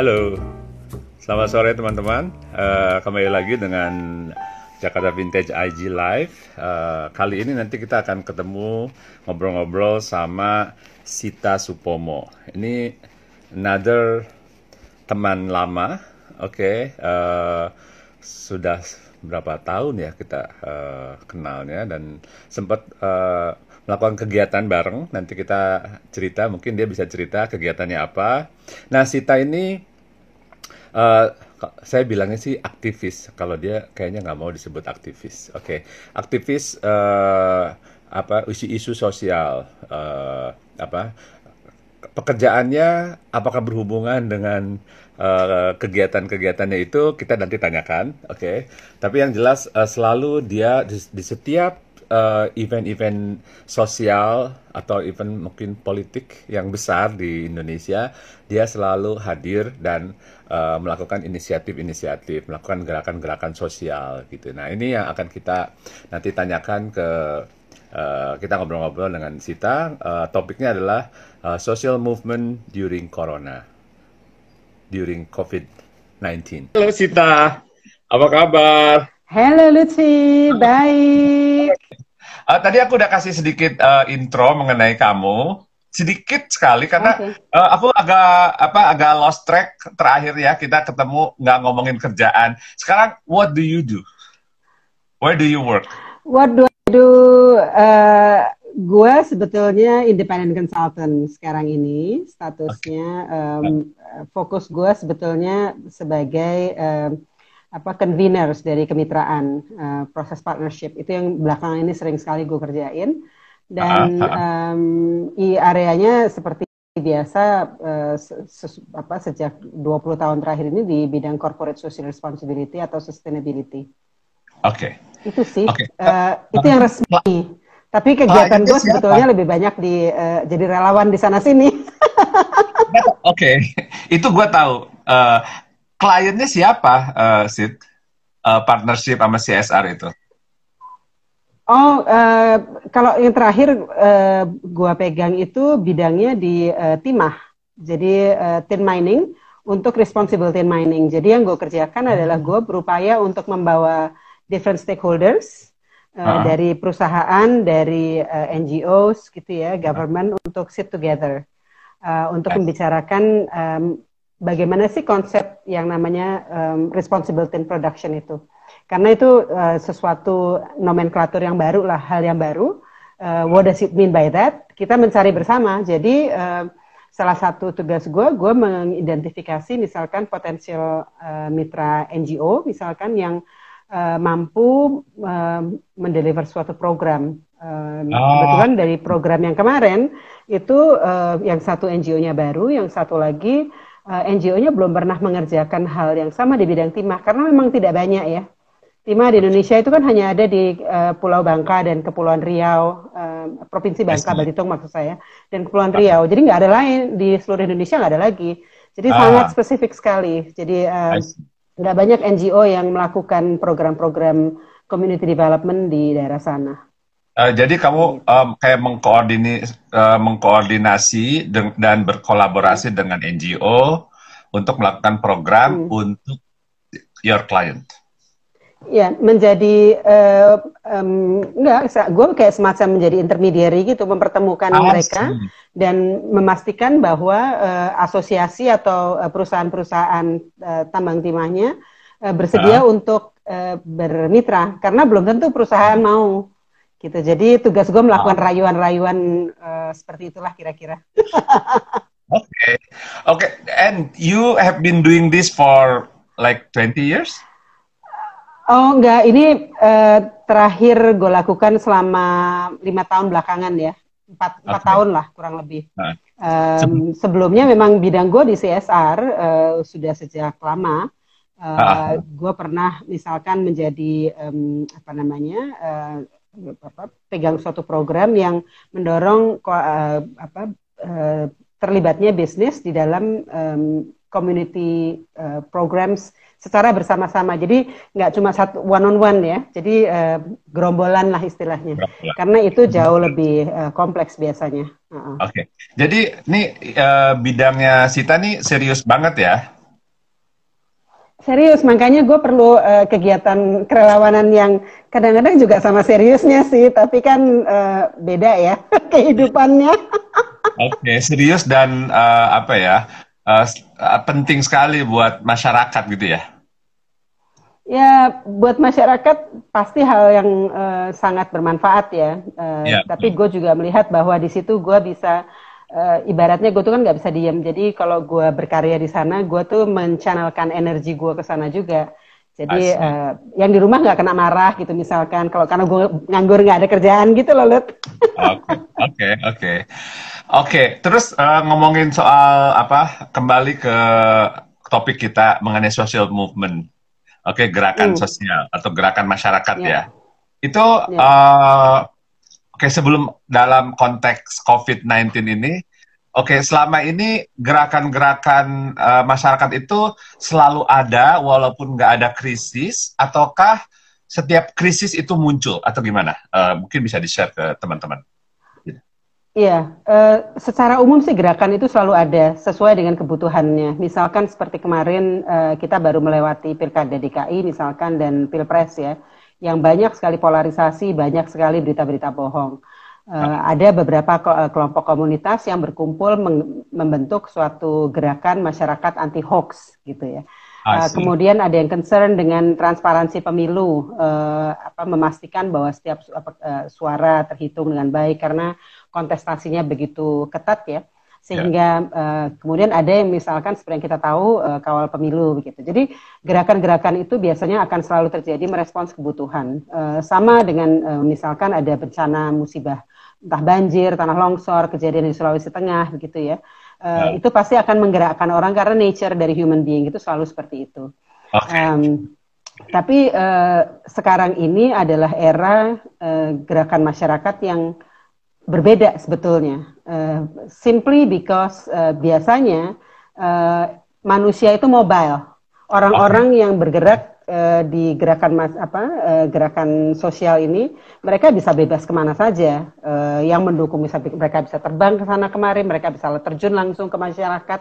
Halo, selamat sore teman-teman. Uh, kembali lagi dengan Jakarta Vintage IG Live. Uh, kali ini nanti kita akan ketemu ngobrol-ngobrol sama Sita Supomo. Ini another teman lama, oke. Okay? Uh, sudah berapa tahun ya kita uh, kenalnya dan sempat uh, melakukan kegiatan bareng. Nanti kita cerita, mungkin dia bisa cerita kegiatannya apa. Nah, Sita ini uh, saya bilangnya sih aktivis. Kalau dia kayaknya nggak mau disebut aktivis. Oke, okay. aktivis uh, apa isu-isu sosial uh, apa pekerjaannya apakah berhubungan dengan kegiatan-kegiatannya itu kita nanti tanyakan, oke? Okay? Tapi yang jelas uh, selalu dia di, di setiap event eh, event-event sosial atau event mungkin politik yang besar di Indonesia, dia selalu hadir dan uh, melakukan inisiatif-inisiatif, melakukan gerakan-gerakan sosial gitu. Nah ini yang akan kita nanti tanyakan ke uh, kita ngobrol-ngobrol dengan Sita. Uh, topiknya adalah uh, social movement during Corona, during COVID-19. Halo Sita, apa kabar? Halo Lutfi, baik. Uh, tadi aku udah kasih sedikit uh, intro mengenai kamu, sedikit sekali karena okay. uh, aku agak apa agak lost track terakhir ya kita ketemu nggak ngomongin kerjaan. Sekarang what do you do? Where do you work? What do I do? Uh, gue sebetulnya independent consultant sekarang ini statusnya um, fokus gue sebetulnya sebagai um, apa conveners dari kemitraan uh, proses partnership itu yang belakangan ini sering sekali gue kerjain dan um, i areanya seperti biasa uh, ses, apa sejak 20 tahun terakhir ini di bidang corporate social responsibility atau sustainability. Oke. Okay. Itu sih. Okay. Uh, itu yang resmi. Tapi kegiatan gue sebetulnya lebih banyak di uh, jadi relawan di sana sini. Oke, okay. itu gue tahu. Uh, kliennya siapa, uh, Sid? Uh, partnership sama CSR itu? Oh, uh, kalau yang terakhir uh, gua pegang itu bidangnya di uh, timah. Jadi uh, tin mining untuk responsible tin mining. Jadi yang gue kerjakan hmm. adalah gue berupaya untuk membawa different stakeholders uh, uh. dari perusahaan, dari uh, NGOs gitu ya, government uh. untuk sit together uh, untuk membicarakan um, bagaimana sih konsep yang namanya um, responsible tin production itu? Karena itu uh, sesuatu nomenklatur yang baru lah, hal yang baru. Uh, what does it mean by that? Kita mencari bersama. Jadi uh, salah satu tugas gue, gue mengidentifikasi misalkan potensial uh, mitra NGO, misalkan yang uh, mampu uh, mendeliver suatu program. Uh, oh. Kebetulan dari program yang kemarin itu uh, yang satu NGO-nya baru, yang satu lagi NGO-nya belum pernah mengerjakan hal yang sama di bidang timah karena memang tidak banyak ya. Timah di Indonesia itu kan hanya ada di uh, Pulau Bangka dan Kepulauan Riau, uh, Provinsi Bangka, Belitung maksud saya, dan Kepulauan Riau. Jadi nggak ada lain di seluruh Indonesia nggak ada lagi. Jadi ah. sangat spesifik sekali. Jadi nggak uh, banyak NGO yang melakukan program-program community development di daerah sana. Uh, jadi kamu um, kayak mengkoordini, uh, mengkoordinasi dan berkolaborasi dengan NGO untuk melakukan program hmm. untuk your client. Ya, menjadi uh, um, enggak, gue kayak semacam menjadi intermediary gitu, mempertemukan ah, mereka dan memastikan bahwa uh, asosiasi atau perusahaan-perusahaan uh, tambang timahnya uh, bersedia uh. untuk uh, bermitra, karena belum tentu perusahaan mau gitu. Jadi tugas gue melakukan ah. rayuan-rayuan uh, seperti itulah kira-kira. Oke, okay. oke. Okay. And you have been doing this for like 20 years? Oh enggak, ini uh, terakhir gue lakukan selama lima tahun belakangan ya, empat empat tahun lah kurang lebih. Nah. Um, sebelumnya memang bidang gue di CSR uh, eh, sudah sejak lama. Uh, ah. Gue pernah misalkan menjadi um, apa namanya uh, apa, pegang suatu program yang mendorong uh, apa, uh, terlibatnya bisnis di dalam um, community uh, programs secara bersama-sama. Jadi nggak cuma satu one on one ya. Jadi uh, gerombolan lah istilahnya. Gerombolan. Karena itu jauh lebih uh, kompleks biasanya. Uh -uh. Oke. Okay. Jadi ini uh, bidangnya Sita nih serius banget ya. Serius, makanya gue perlu uh, kegiatan kerelawanan yang kadang-kadang juga sama seriusnya sih, tapi kan uh, beda ya kehidupannya. Oke, okay, serius dan uh, apa ya, uh, penting sekali buat masyarakat gitu ya? Ya, buat masyarakat pasti hal yang uh, sangat bermanfaat ya. Uh, yeah. Tapi gue juga melihat bahwa di situ gue bisa uh, ibaratnya gue tuh kan nggak bisa diem. Jadi kalau gue berkarya di sana, gue tuh mencanalkan energi gue ke sana juga. Jadi uh, yang di rumah nggak kena marah gitu misalkan. Kalau karena gue nganggur nggak ada kerjaan gitu loh, Lut. Oke, oke, oke. Oke, terus uh, ngomongin soal apa? Kembali ke topik kita mengenai social movement. Oke, okay, gerakan uh. sosial atau gerakan masyarakat yeah. ya. Itu yeah. Ya. uh, Oke, sebelum dalam konteks COVID-19 ini, oke, okay, selama ini gerakan-gerakan uh, masyarakat itu selalu ada walaupun nggak ada krisis, ataukah setiap krisis itu muncul atau gimana? Uh, mungkin bisa di-share ke teman-teman. Iya, uh, secara umum sih gerakan itu selalu ada sesuai dengan kebutuhannya. Misalkan seperti kemarin uh, kita baru melewati pilkada DKI misalkan dan pilpres ya yang banyak sekali polarisasi, banyak sekali berita-berita bohong. Uh, ada beberapa eh, kelompok komunitas yang berkumpul membentuk suatu gerakan masyarakat anti hoax gitu ya. Uh, kemudian ada yang concern dengan transparansi pemilu, uh, apa, memastikan bahwa setiap uh, suara terhitung dengan baik karena kontestasinya begitu ketat ya sehingga uh, kemudian ada yang misalkan seperti yang kita tahu uh, kawal pemilu begitu. Jadi gerakan-gerakan itu biasanya akan selalu terjadi merespons kebutuhan. Uh, sama dengan uh, misalkan ada bencana musibah entah banjir, tanah longsor, kejadian di Sulawesi Tengah begitu ya. Uh, ya. Itu pasti akan menggerakkan orang karena nature dari human being itu selalu seperti itu. Okay. Um, tapi uh, sekarang ini adalah era uh, gerakan masyarakat yang berbeda sebetulnya. Uh, simply because uh, biasanya uh, manusia itu mobile. Orang-orang yang bergerak uh, di gerakan mas apa uh, gerakan sosial ini, mereka bisa bebas ke mana saja. Uh, yang mendukung bisa mereka bisa terbang ke sana kemari, mereka bisa terjun langsung ke masyarakat,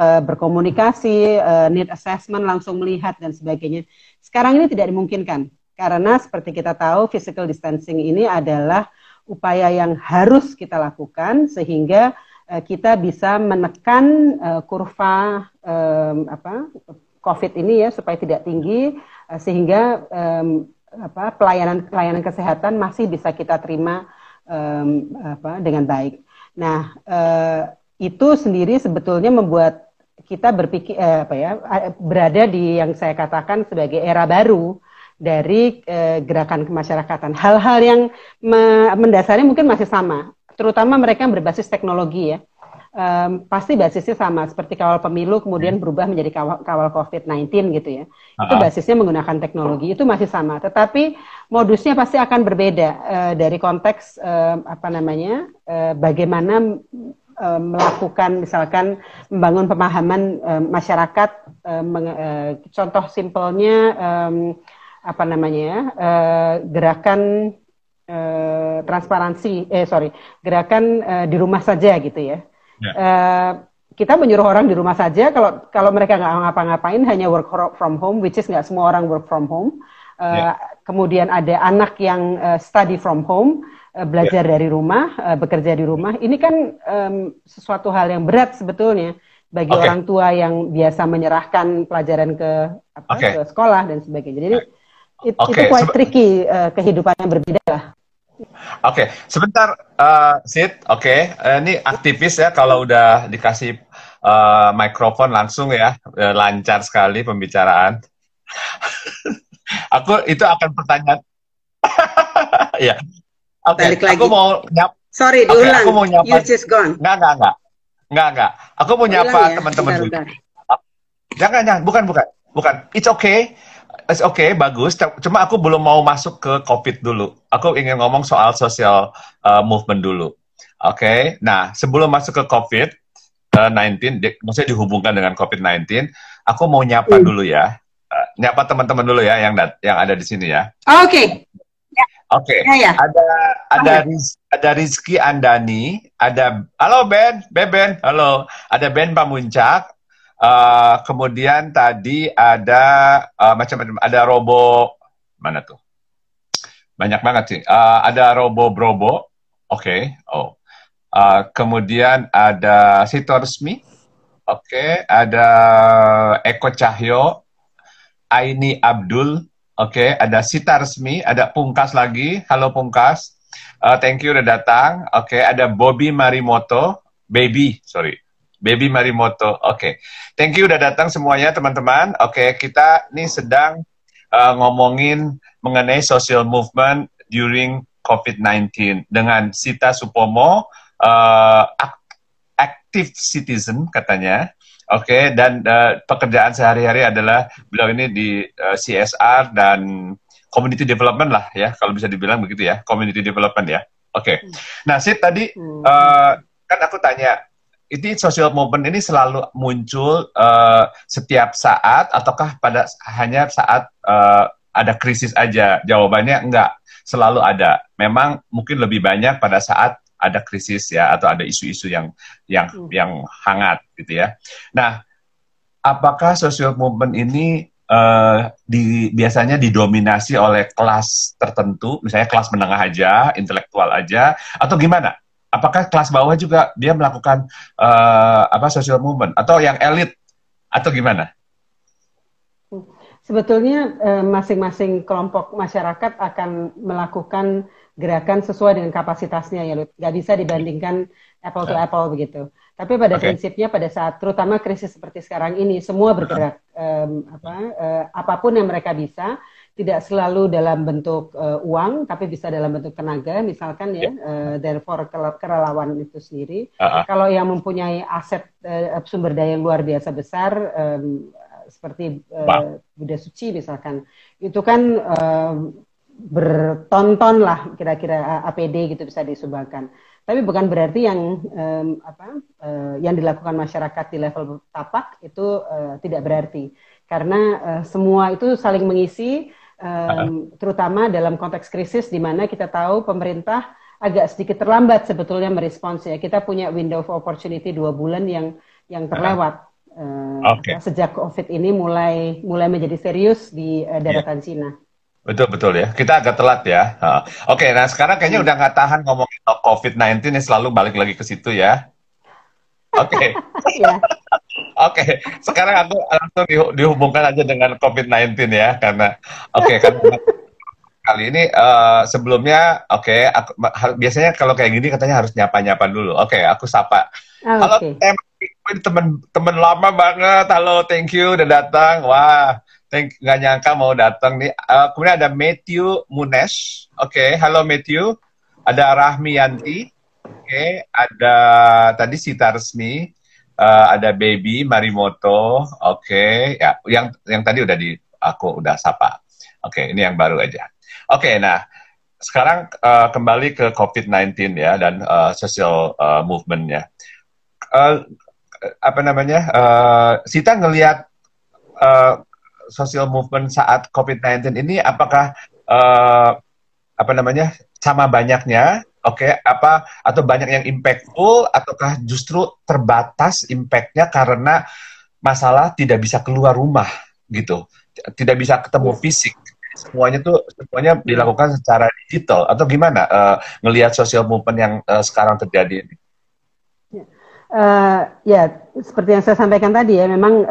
uh, berkomunikasi, uh, need assessment langsung melihat dan sebagainya. Sekarang ini tidak dimungkinkan karena seperti kita tahu physical distancing ini adalah upaya yang harus kita lakukan sehingga uh, kita bisa menekan uh, kurva apa COVID ini ya supaya tidak tinggi uh, sehingga apa pelayanan pelayanan kesehatan masih bisa kita terima apa dengan baik. Nah itu sendiri sebetulnya membuat kita berpikir eh, apa ya berada di yang saya katakan sebagai era baru dari eh, gerakan kemasyarakatan. Hal-hal yang me mendasari mungkin masih sama, terutama mereka yang berbasis teknologi ya. Um, pasti basisnya sama seperti kawal pemilu kemudian hmm. berubah menjadi kawal, kawal COVID-19 gitu ya. Uh-huh. Itu basisnya menggunakan teknologi itu masih sama, tetapi modusnya pasti akan berbeda uh, dari konteks uh, apa namanya uh, bagaimana uh, melakukan misalkan membangun pemahaman uh, masyarakat uh, uh, contoh simpelnya um, apa namanya ya uh, gerakan uh, transparansi eh sorry gerakan uh, di rumah saja gitu ya. Ya. Uh, kita menyuruh orang di rumah saja kalau kalau mereka nggak ngapa-ngapain hanya work from home which is nggak semua orang work from home. Uh, yeah. Kemudian ada anak yang uh, study from home uh, belajar yeah. dari rumah uh, bekerja di rumah. Ini kan um, sesuatu hal yang berat sebetulnya bagi okay. orang tua yang biasa menyerahkan pelajaran ke apa okay. ke sekolah dan sebagainya. Jadi It, okay. Itu quite tricky uh, kehidupan yang berbeda lah. Oke, okay. sebentar, uh, Sid. Oke, okay. uh, ini aktivis ya. Kalau udah dikasih uh, mikrofon langsung ya, uh, lancar sekali pembicaraan. aku itu akan pertanyaan. ya. Oke, okay. aku mau nyap. Sorry, okay, diulang. Aku mau nyapa. You just gone. Enggak, enggak, enggak. Enggak, enggak. Aku mau nyapa ya? teman-teman dulu. Jangan, jangan. Bukan, bukan. Bukan. It's okay Oke, okay, bagus. Cuma aku belum mau masuk ke COVID dulu. Aku ingin ngomong soal social uh, movement dulu. Oke, okay? nah sebelum masuk ke COVID-19, uh, maksudnya dihubungkan dengan COVID-19, aku mau nyapa hmm. dulu ya. Uh, nyapa teman-teman dulu ya yang yang ada di sini ya. Oke. Okay. Oke. Okay. Ya, ya. Ada ada. Riz, ada Rizky Andani, ada halo Ben, Beben, halo. Ada Ben Pamuncak, Uh, kemudian tadi ada uh, macam-macam ada robo mana tuh? Banyak banget sih. Uh, ada robo brobo. Oke. Okay. Oh. Uh, kemudian ada Sito Resmi. Oke, okay. ada Eko Cahyo, Aini Abdul, oke, okay. ada Sita Resmi, ada Pungkas lagi. Halo Pungkas. Uh, thank you udah datang. Oke, okay. ada Bobby Marimoto, Baby, sorry. Baby Marimoto. Oke. Okay. Thank you udah datang semuanya teman-teman. Oke, okay. kita nih sedang uh, ngomongin mengenai social movement during COVID-19 dengan Sita Supomo uh, active citizen katanya. Oke, okay, dan uh, pekerjaan sehari-hari adalah beliau ini di uh, CSR dan community development lah ya, kalau bisa dibilang begitu ya, community development ya. Oke. Okay. Hmm. Nah, Sid tadi uh, kan aku tanya, ini social movement ini selalu muncul uh, setiap saat ataukah pada hanya saat uh, ada krisis aja? Jawabannya enggak, selalu ada. Memang mungkin lebih banyak pada saat ada krisis ya atau ada isu-isu yang yang hmm. yang hangat gitu ya. Nah, apakah social movement ini uh, di biasanya didominasi oleh kelas tertentu, misalnya kelas menengah aja, intelektual aja, atau gimana? Apakah kelas bawah juga dia melakukan uh, apa social movement atau yang elit atau gimana? Sebetulnya eh, masing-masing kelompok masyarakat akan melakukan gerakan sesuai dengan kapasitasnya ya, Lut. Gak bisa dibandingkan apple to ya. apple begitu. Tapi pada okay. prinsipnya pada saat terutama krisis seperti sekarang ini semua bergerak um, apa uh, apa pun yang mereka bisa tidak selalu dalam bentuk uh, uang tapi bisa dalam bentuk tenaga misalkan ya yeah. uh, therefore kerelawan itu sendiri. Uh -huh. Kalau yang mempunyai aset uh, sumber daya yang luar biasa besar um, seperti uh, Buddha Suci misalkan itu kan uh, bertonton lah kira-kira APD gitu bisa disumbangkan. Tapi bukan berarti yang um, apa uh, yang dilakukan masyarakat di level tapak itu uh, tidak berarti karena uh, semua itu saling mengisi um, terutama dalam konteks krisis di mana kita tahu pemerintah agak sedikit terlambat sebetulnya merespons ya. Kita punya window of opportunity dua bulan yang yang terlewat. Uh, okay. Sejak COVID ini mulai mulai menjadi serius di uh, daratan yeah. Cina. Betul betul ya. Kita agak telat ya. Uh, Oke, okay, nah sekarang kayaknya udah nggak tahan ngomongin COVID-19 ini selalu balik lagi ke situ ya. Oke. Okay. Oke, okay. sekarang aku langsung dihubungkan aja dengan COVID-19 ya, karena oke okay, kan kali ini uh, sebelumnya oke, okay, aku, biasanya kalau kayak gini katanya harus nyapa-nyapa dulu. Oke, okay, aku sapa. Oh, Halo okay. teman-teman lama banget. Halo, thank you udah datang. Wah, Thank nggak nyangka mau datang nih. Uh, kemudian ada Matthew Munes. Oke, okay, halo Matthew. Ada Rahmi Yanti. Oke, okay. ada tadi Sita Resmi. Uh, ada Baby Marimoto. Oke, okay. ya yang yang tadi udah di aku udah sapa. Oke, okay, ini yang baru aja. Oke, okay, nah sekarang uh, kembali ke COVID-19 ya dan uh, social uh, movement-nya. Uh, apa namanya? Uh, Sita ngelihat uh, social movement saat COVID-19 ini apakah uh, apa namanya sama banyaknya oke okay, apa atau banyak yang impactful ataukah justru terbatas impactnya karena masalah tidak bisa keluar rumah gitu. Tidak bisa ketemu fisik. Semuanya tuh semuanya dilakukan secara digital. Atau gimana uh, ngelihat social movement yang uh, sekarang terjadi ini? Uh, ya, seperti yang saya sampaikan tadi ya, memang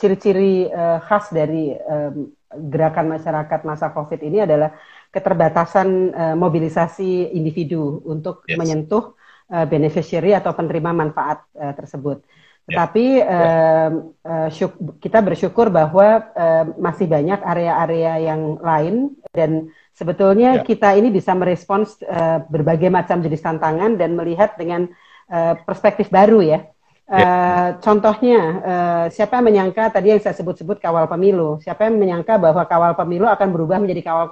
ciri-ciri uh, khas dari um, gerakan masyarakat masa COVID ini adalah keterbatasan uh, mobilisasi individu untuk yes. menyentuh uh, beneficiary atau penerima manfaat uh, tersebut. Tetapi yeah. uh, uh, kita bersyukur bahwa uh, masih banyak area-area yang lain dan sebetulnya yeah. kita ini bisa merespons uh, berbagai macam jenis tantangan dan melihat dengan uh, perspektif baru ya. Uh, contohnya, uh, siapa yang menyangka tadi yang saya sebut-sebut kawal pemilu? Siapa yang menyangka bahwa kawal pemilu akan berubah menjadi kawal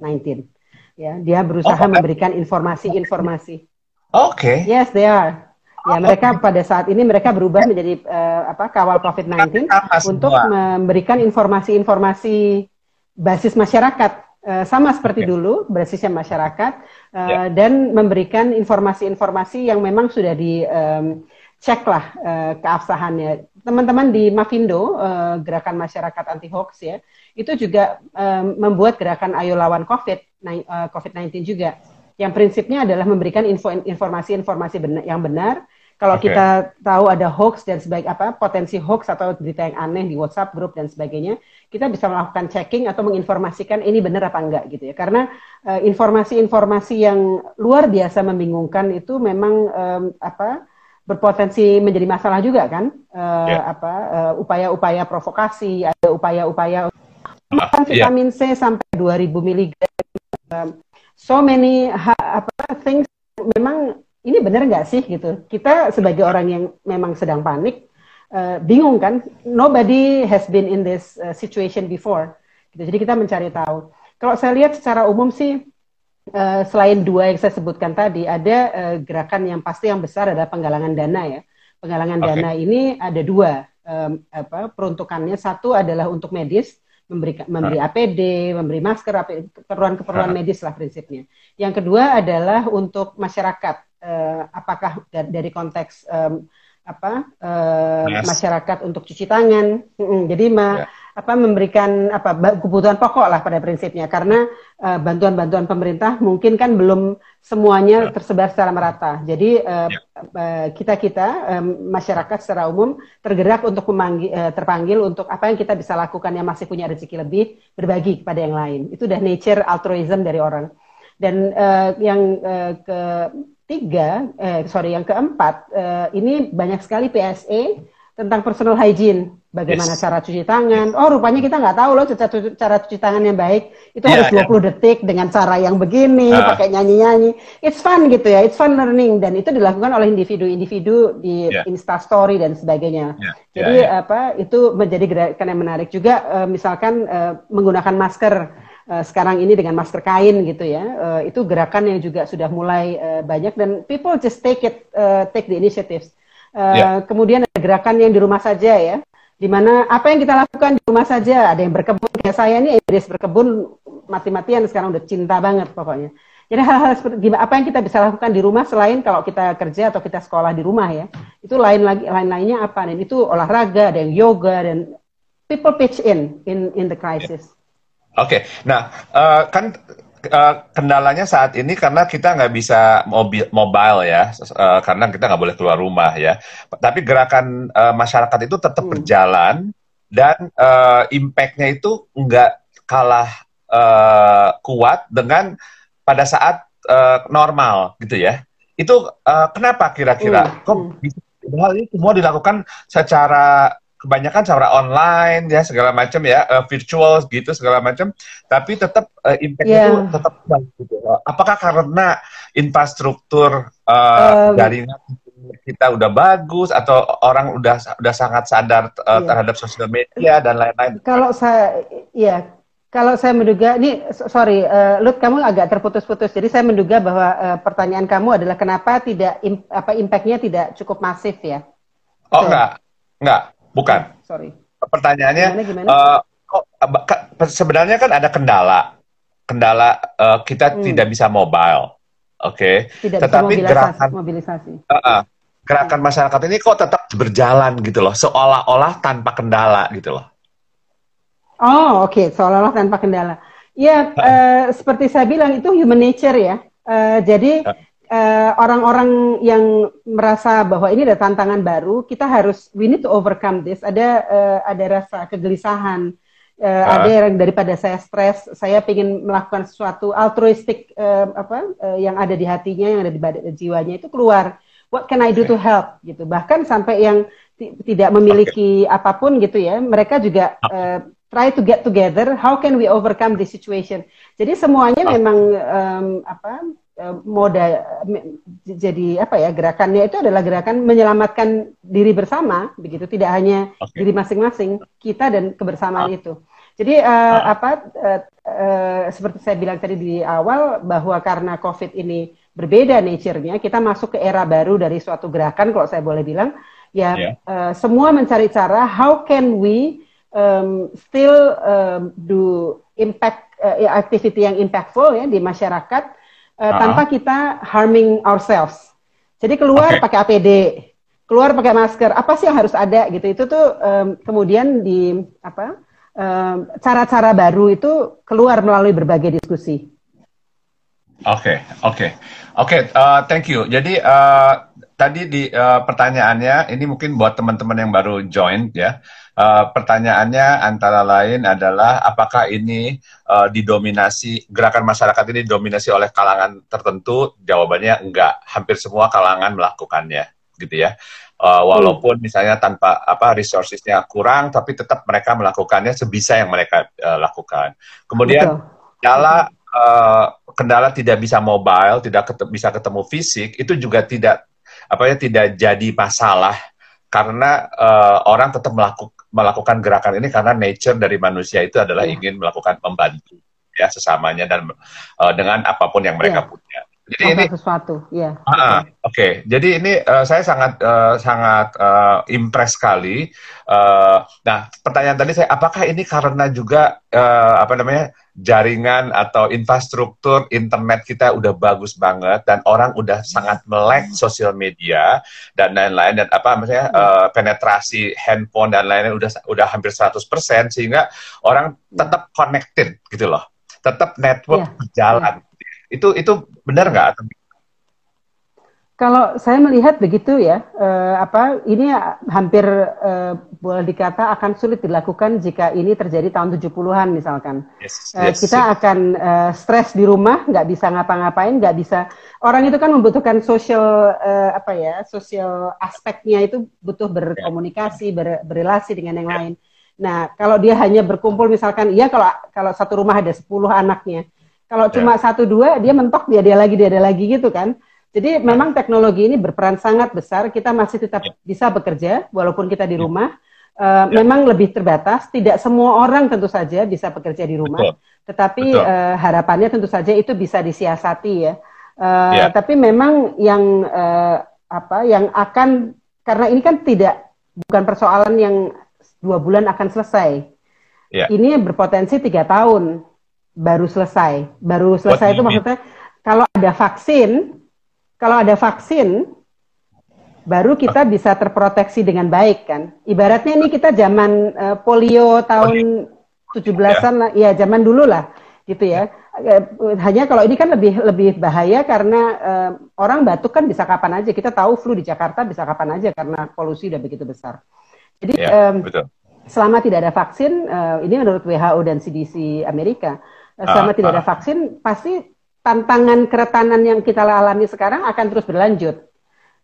COVID-19? Ya, dia berusaha oh, memberikan informasi-informasi. Oke. Okay. Yes, they are. Ya, oh, mereka okay. pada saat ini mereka berubah menjadi uh, apa kawal COVID-19 untuk memberikan informasi-informasi basis masyarakat uh, sama seperti okay. dulu basisnya masyarakat uh, yeah. dan memberikan informasi-informasi yang memang sudah di um, ceklah uh, keabsahannya. Teman-teman di Mavindo, uh, gerakan masyarakat anti hoax ya, itu juga um, membuat gerakan Ayo Lawan COVID, uh, COVID-19 juga. Yang prinsipnya adalah memberikan info informasi-informasi benar, yang benar. Kalau okay. kita tahu ada hoax dan sebaik apa potensi hoax atau berita yang aneh di WhatsApp grup dan sebagainya, kita bisa melakukan checking atau menginformasikan ini benar apa enggak gitu ya. Karena informasi-informasi uh, yang luar biasa membingungkan itu memang um, apa berpotensi menjadi masalah juga kan uh, yeah. apa uh, upaya-upaya provokasi ada upaya-upaya uh, vitamin yeah. C sampai 2000 mg um, so many ha, apa things memang ini benar nggak sih gitu kita sebagai orang yang memang sedang panik uh, bingung kan nobody has been in this uh, situation before gitu. jadi kita mencari tahu kalau saya lihat secara umum sih uh, selain dua yang saya sebutkan tadi, ada uh, gerakan yang pasti yang besar adalah penggalangan dana ya. Penggalangan okay. dana ini ada dua um, apa peruntukannya. Satu adalah untuk medis, memberi memberi APD, memberi masker, keperluan-keperluan medis lah prinsipnya. Yang kedua adalah untuk masyarakat. Uh, apakah dari konteks um, apa uh, yes. masyarakat untuk cuci tangan. Mm -mm. Jadi ma yeah apa memberikan apa kebutuhan pokok lah pada prinsipnya karena uh, bantuan-bantuan pemerintah mungkin kan belum semuanya ya. tersebar secara merata. Jadi uh, uh, kita kita um, masyarakat secara umum tergerak untuk memanggil, uh, terpanggil untuk apa yang kita bisa lakukan yang masih punya rezeki lebih berbagi kepada yang lain. Itu udah nature altruism dari orang. Dan uh, yang uh, ketiga, eh, sorry yang keempat, uh, ini banyak sekali PSE tentang personal hygiene Bagaimana yes. cara cuci tangan? Oh, rupanya kita nggak tahu loh cara, cara cuci tangan yang baik. Itu yeah, harus 20 yeah. detik dengan cara yang begini, uh. pakai nyanyi-nyanyi. It's fun gitu ya, it's fun learning dan itu dilakukan oleh individu-individu di yeah. Insta Story dan sebagainya. Yeah. Yeah, Jadi yeah. apa? Itu menjadi gerakan yang menarik juga. Uh, misalkan uh, menggunakan masker uh, sekarang ini dengan masker kain gitu ya. Uh, itu gerakan yang juga sudah mulai uh, banyak dan people just take it, uh, take the initiatives. Uh, yeah. Kemudian gerakan yang di rumah saja ya. Di mana apa yang kita lakukan di rumah saja. Ada yang berkebun kayak saya ini Idris berkebun mati-matian sekarang udah cinta banget pokoknya. Jadi hal-hal seperti apa yang kita bisa lakukan di rumah selain kalau kita kerja atau kita sekolah di rumah ya? Itu lain lagi lain lainnya apa? Dan itu olahraga yang yoga dan people pitch in in in the crisis. Oke okay. nah uh, kan uh, kendalanya saat ini karena kita nggak bisa mobil mobile ya uh, karena kita nggak boleh keluar rumah ya tapi gerakan uh, masyarakat itu tetap hmm. berjalan dan uh, impactnya itu nggak kalah uh, kuat dengan pada saat uh, normal gitu ya itu uh, kenapa kira-kira hmm. kok hmm. hal ini semua dilakukan secara kebanyakan secara online ya segala macam ya uh, virtual gitu segala macam tapi tetap uh, impactnya yeah. itu tetap gitu. Apakah karena infrastruktur uh, um, jaringan kita udah bagus atau orang udah udah sangat sadar uh, yeah. terhadap sosial media dan lain-lain? Kalau saya ya kalau saya menduga, ini sorry, uh, Lut, kamu agak terputus-putus. Jadi saya menduga bahwa uh, pertanyaan kamu adalah kenapa tidak im, apa impactnya tidak cukup masif ya? Oh enggak, enggak. Bukan. Sorry. Pertanyaannya, gimana, gimana? Uh, sebenarnya kan ada kendala. Kendala uh, kita hmm. tidak bisa mobile. Oke. Okay? Tetapi bisa mobilisasi, gerakan mobilisasi. Uh, uh, gerakan masyarakat ini kok tetap berjalan gitu loh, seolah-olah tanpa kendala gitu loh. Oh, oke, okay. seolah-olah tanpa kendala. Ya, uh, seperti saya bilang itu human nature ya. Uh, jadi uh orang-orang uh, yang merasa bahwa ini ada tantangan baru, kita harus we need to overcome this. Ada uh, ada rasa kegelisahan, uh, uh. ada yang daripada saya stres, saya ingin melakukan sesuatu altruistik uh, apa uh, yang ada di hatinya, yang ada di badan jiwanya itu keluar. What can I do to help? Gitu. Bahkan sampai yang tidak memiliki okay. apa pun gitu ya, mereka juga uh, try to get together. How can we overcome this situation? Jadi semuanya oh. memang um, apa Eh, moda jadi apa ya gerakannya itu adalah gerakan menyelamatkan diri bersama begitu tidak hanya okay. diri masing-masing kita dan kebersamaan ah. itu jadi uh, ah. apa uh, uh, seperti saya bilang tadi di awal bahwa karena covid ini berbeda nature-nya kita masuk ke era baru dari suatu gerakan kalau saya boleh bilang ya yeah. Ya. uh, semua mencari cara how can we um, still um, do impact uh, activity yang impactful ya di masyarakat uh, tanpa kita harming ourselves. Jadi keluar okay. pakai APD, keluar pakai masker. Apa sih yang harus ada gitu? Itu tuh um, kemudian di apa cara-cara um, baru itu keluar melalui berbagai diskusi. Oke, okay, oke, okay. oke. Okay, uh, thank you. Jadi uh, tadi di uh, pertanyaannya ini mungkin buat teman-teman yang baru join ya. Uh, pertanyaannya antara lain adalah apakah ini uh, didominasi gerakan masyarakat ini didominasi oleh kalangan tertentu? Jawabannya enggak. Hampir semua kalangan melakukannya, gitu ya. Uh, walaupun hmm. misalnya tanpa apa resourcesnya kurang, tapi tetap mereka melakukannya sebisa yang mereka uh, lakukan. Kemudian kendala uh, kendala tidak bisa mobile, tidak ket bisa ketemu fisik, itu juga tidak apa ya tidak jadi masalah karena uh, orang tetap melakukan melakukan gerakan ini karena nature dari manusia itu adalah yeah. ingin melakukan membantu ya sesamanya dan uh, dengan apa pun yang mereka yeah. punya. Jadi ini sesuatu, ya. Uh, Oke, okay. jadi ini uh, saya sangat uh, sangat uh, impress sekali. Uh, nah, pertanyaan tadi saya, apakah ini karena juga uh, apa namanya jaringan atau infrastruktur internet kita udah bagus banget dan orang udah sangat melek sosial media dan lain-lain dan apa maksudnya uh, penetrasi handphone dan lain-lain udah udah hampir 100% sehingga orang tetap connected gitu loh. Tetap network yeah. berjalan. Yeah itu itu benar nggak? Kalau saya melihat begitu ya, eh, apa ini hampir eh, boleh dikata akan sulit dilakukan jika ini terjadi tahun 70-an misalkan. Yes, eh, yes, kita yes. akan eh, stres di rumah, nggak bisa ngapa-ngapain, nggak bisa. Orang itu kan membutuhkan sosial eh, apa ya, sosial aspeknya itu butuh berkomunikasi, ber, berrelasi dengan yang lain. Nah, kalau dia hanya berkumpul misalkan, iya kalau kalau satu rumah ada 10 anaknya, kalau yeah. cuma satu dua dia mentok dia dia lagi dia ada lagi gitu kan. Jadi yeah. memang teknologi ini berperan sangat besar. Kita masih tetap yeah. bisa bekerja walaupun kita di ya. rumah. Uh, yeah. Memang lebih terbatas. Tidak semua orang tentu saja bisa bekerja di rumah. Betul. Tetapi Uh, harapannya tentu saja itu bisa disiasati ya. Uh, yeah. Tapi memang yang uh, apa yang akan karena ini kan tidak bukan persoalan yang dua bulan akan selesai. Yeah. Ini berpotensi tiga tahun baru selesai. Baru selesai itu maksudnya kalau ada vaksin, kalau ada vaksin baru kita bisa terproteksi dengan baik kan. Ibaratnya ini kita zaman uh, polio tahun 17-an lah, ya zaman dulu lah gitu ya. Eh, hanya kalau ini kan lebih lebih bahaya karena uh, orang batuk kan bisa kapan aja. Kita tahu flu di Jakarta bisa kapan aja karena polusi udah begitu besar. Jadi ya, um, betul. selama tidak ada vaksin, uh, ini menurut WHO dan CDC Amerika, selama uh, tidak ada ah. vaksin pasti tantangan keretanan yang kita alami sekarang akan terus berlanjut.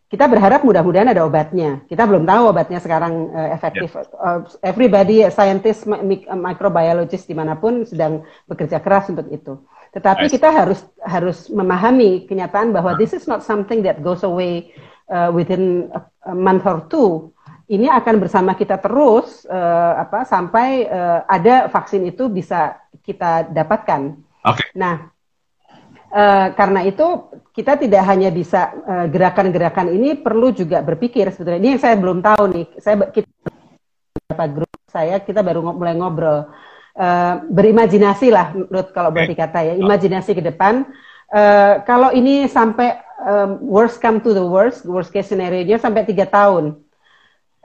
Kita berharap mudah-mudahan ada obatnya. Kita belum tahu obatnya sekarang uh, efektif. Yeah. Uh, everybody, scientist, microbiologist di mana pun sedang bekerja keras untuk itu. Tetapi kita harus harus memahami kenyataan bahwa this is not something that goes away uh, within a, a month or two ini akan bersama kita terus uh, apa sampai uh, ada vaksin itu bisa kita dapatkan. Okay. Nah, uh, karena itu kita tidak hanya bisa gerakan-gerakan uh, ini perlu juga berpikir sebetulnya. Ini yang saya belum tahu nih. Saya kita beberapa grup saya kita baru ng mulai ngobrol. Uh, berimajinasi lah menurut kalau boleh dikata ya, imajinasi ke depan. Uh, kalau ini sampai um, worst come to the worst, worst case scenario-nya sampai tiga tahun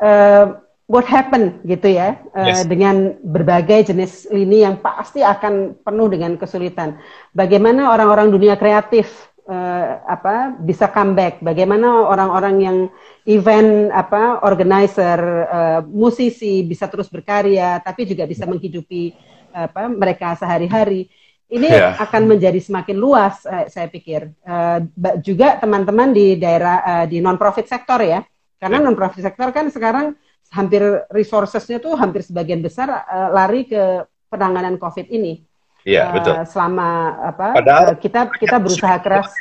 uh, what happen gitu ya uh, yes. dengan berbagai jenis lini yang pasti akan penuh dengan kesulitan. Bagaimana orang-orang dunia kreatif uh, apa bisa comeback? Bagaimana orang-orang yang event apa organizer, uh, musisi bisa terus berkarya tapi juga bisa menghidupi apa mereka sehari-hari. Ini yeah. akan menjadi semakin luas, uh, saya pikir. Uh, juga teman-teman di daerah uh, di non-profit sektor ya, karena ya. non profit sektor kan sekarang hampir resourcesnya tuh hampir sebagian besar uh, lari ke penanganan COVID ini. Iya uh, betul. Selama apa? Padahal uh, kita kita berusaha keras.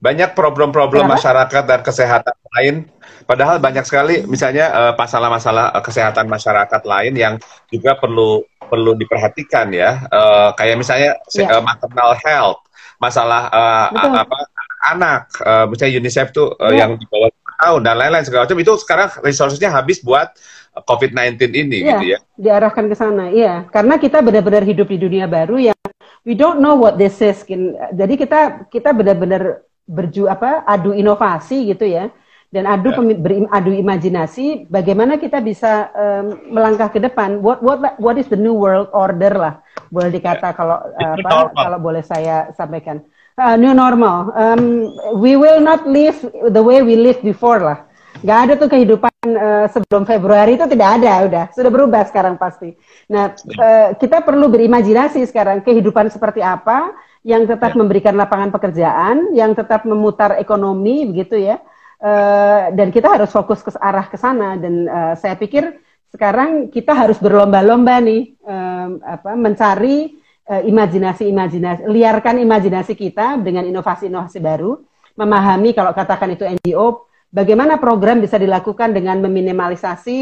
Banyak problem-problem masyarakat dan kesehatan lain. Padahal banyak sekali misalnya masalah-masalah uh, kesehatan masyarakat lain yang juga perlu perlu diperhatikan ya. Uh, kayak misalnya yeah. uh, maternal health, masalah uh, apa anak, uh, misalnya UNICEF tuh uh, yeah. yang di bawah tahun dan lain-lain segala macam itu sekarang resourcesnya habis buat COVID-19 ini iya, gitu ya. Diarahkan ke sana, iya. Karena kita benar-benar hidup di dunia baru yang we don't know what this is. Jadi kita kita benar-benar berju apa adu inovasi gitu ya. dan adu yeah. beradu imajinasi bagaimana kita bisa um, melangkah ke depan what what what is the new world order lah boleh dikata yeah. kalau uh, apa kalau boleh saya sampaikan uh, new normal. Um, we will not live the way we live before lah. Nggak ada tuh kehidupan uh, sebelum Februari itu tidak ada udah. Sudah berubah sekarang pasti. Nah uh, kita perlu berimajinasi sekarang kehidupan seperti apa yang tetap yeah. memberikan lapangan pekerjaan yang tetap memutar ekonomi begitu ya. Uh, dan kita harus fokus ke arah ke sana. Dan uh, saya pikir sekarang kita harus berlomba-lomba nih um, apa mencari imajinasi-imajinasi liarkan imajinasi kita dengan inovasi-inovasi baru memahami kalau katakan itu NGO bagaimana program bisa dilakukan dengan meminimalisasi